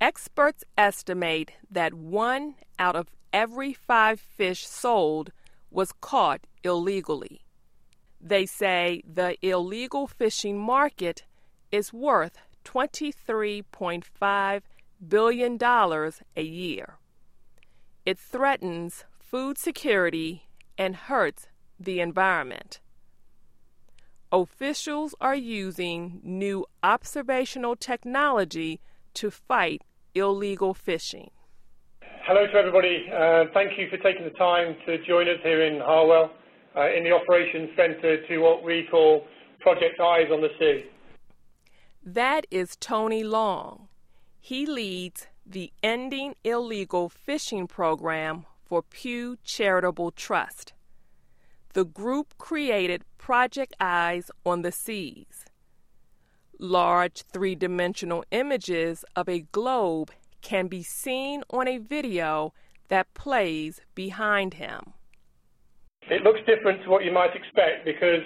Experts estimate that one out of every five fish sold was caught illegally. They say the illegal fishing market is worth $23.5 billion a year. It threatens food security and hurts the environment. Officials are using new observational technology to fight illegal fishing. Hello to everybody. Uh, thank you for taking the time to join us here in Harwell uh, in the Operations Centre to what we call Project Eyes on the Sea. That is Tony Long. He leads the Ending Illegal Fishing program for Pew Charitable Trust. The group created Project Eyes on the Seas. Large three dimensional images of a globe can be seen on a video that plays behind him. It looks different to what you might expect because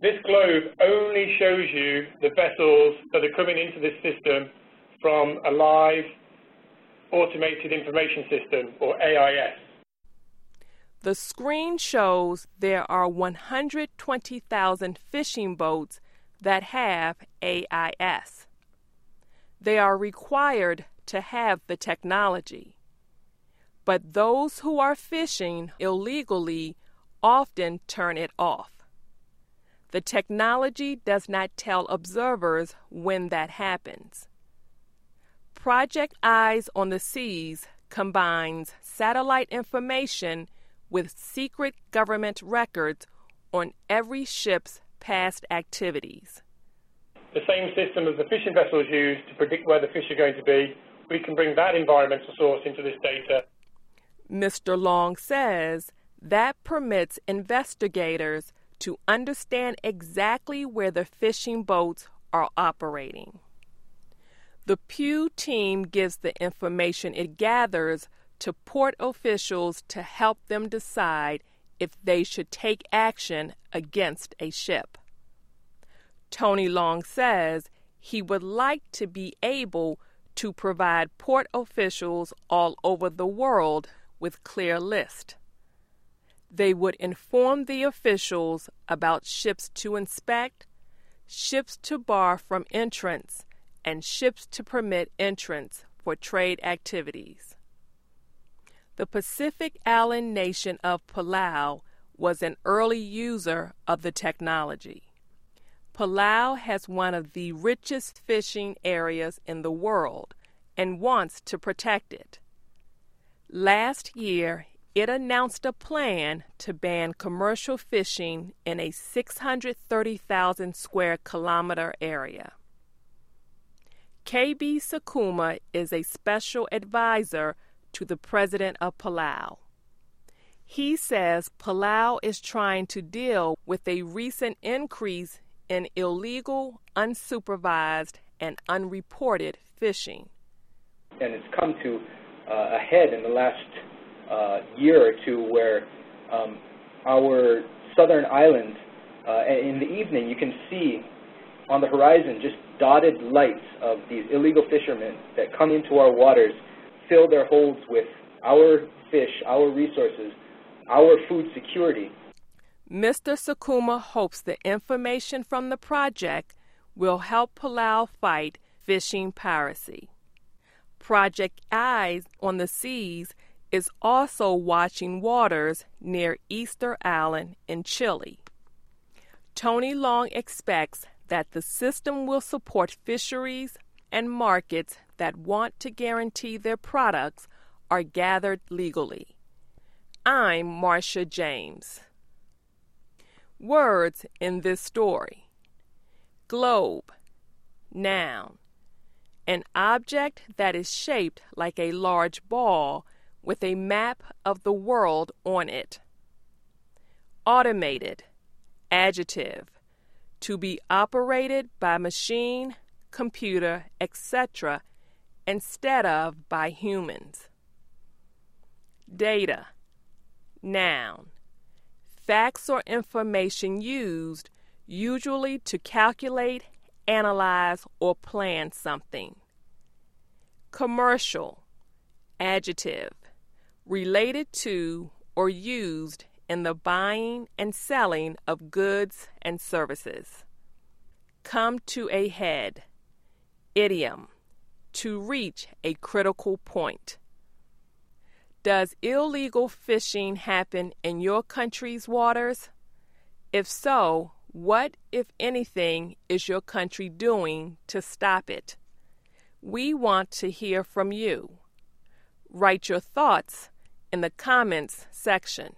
this globe only shows you the vessels that are coming into this system from a live automated information system, or AIS. The screen shows there are 120,000 fishing boats that have AIS. They are required to have the technology. But those who are fishing illegally often turn it off. The technology does not tell observers when that happens. Project Eyes on the Seas combines satellite information with secret government records on every ship's past activities. The same system as the fishing vessels use to predict where the fish are going to be, we can bring that environmental source into this data. Mr. Long says that permits investigators to understand exactly where the fishing boats are operating. The Pew team gives the information it gathers to port officials to help them decide if they should take action against a ship. Tony Long says he would like to be able to provide port officials all over the world with clear lists. They would inform the officials about ships to inspect, ships to bar from entrance, and ships to permit entrance for trade activities. The Pacific Island nation of Palau was an early user of the technology. Palau has one of the richest fishing areas in the world and wants to protect it. Last year, it announced a plan to ban commercial fishing in a 630,000 square kilometer area. KB Sakuma is a special advisor to the president of Palau. He says Palau is trying to deal with a recent increase in illegal, unsupervised, and unreported fishing. And it's come to uh, a head in the last uh, year or two where um, our southern island, uh, in the evening, you can see on the horizon just dotted lights of these illegal fishermen that come into our waters fill their holds with our fish, our resources, our food security. Mr. Sakuma hopes the information from the project will help Palau fight fishing piracy. Project Eyes on the Seas is also watching waters near Easter Island in Chile. Tony Long expects that the system will support fisheries and markets that want to guarantee their products are gathered legally. I'm Marcia James. Words in this story Globe, noun, an object that is shaped like a large ball with a map of the world on it. Automated, adjective, to be operated by machine, computer, etc instead of by humans. Data, noun, facts or information used usually to calculate, analyze, or plan something. Commercial, adjective, related to or used in the buying and selling of goods and services. Come to a head, idiom, to reach a critical point. Does illegal fishing happen in your country's waters? If so, what, if anything, is your country doing to stop it? We want to hear from you. Write your thoughts in the comments section.